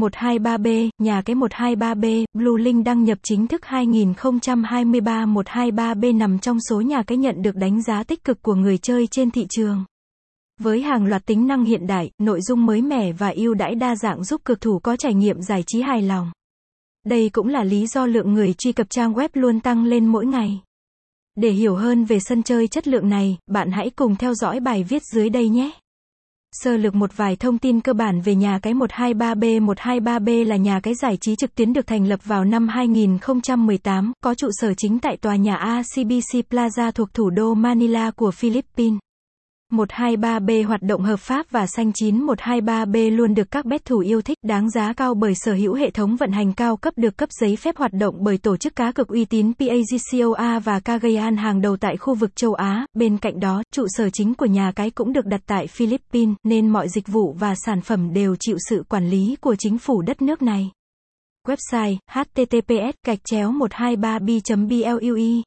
123B, nhà cái 123B, Blue Link đăng nhập chính thức 2023 123B nằm trong số nhà cái nhận được đánh giá tích cực của người chơi trên thị trường. Với hàng loạt tính năng hiện đại, nội dung mới mẻ và ưu đãi đa dạng giúp cực thủ có trải nghiệm giải trí hài lòng. Đây cũng là lý do lượng người truy cập trang web luôn tăng lên mỗi ngày. Để hiểu hơn về sân chơi chất lượng này, bạn hãy cùng theo dõi bài viết dưới đây nhé. Sơ lược một vài thông tin cơ bản về nhà cái 123B 123B là nhà cái giải trí trực tuyến được thành lập vào năm 2018, có trụ sở chính tại tòa nhà ACBC Plaza thuộc thủ đô Manila của Philippines. 123B hoạt động hợp pháp và xanh chín 123B luôn được các bet thủ yêu thích, đáng giá cao bởi sở hữu hệ thống vận hành cao cấp được cấp giấy phép hoạt động bởi tổ chức cá cược uy tín PAGCOA và Cagayan hàng đầu tại khu vực châu Á. Bên cạnh đó, trụ sở chính của nhà cái cũng được đặt tại Philippines, nên mọi dịch vụ và sản phẩm đều chịu sự quản lý của chính phủ đất nước này. Website https gạch chéo 123b.blue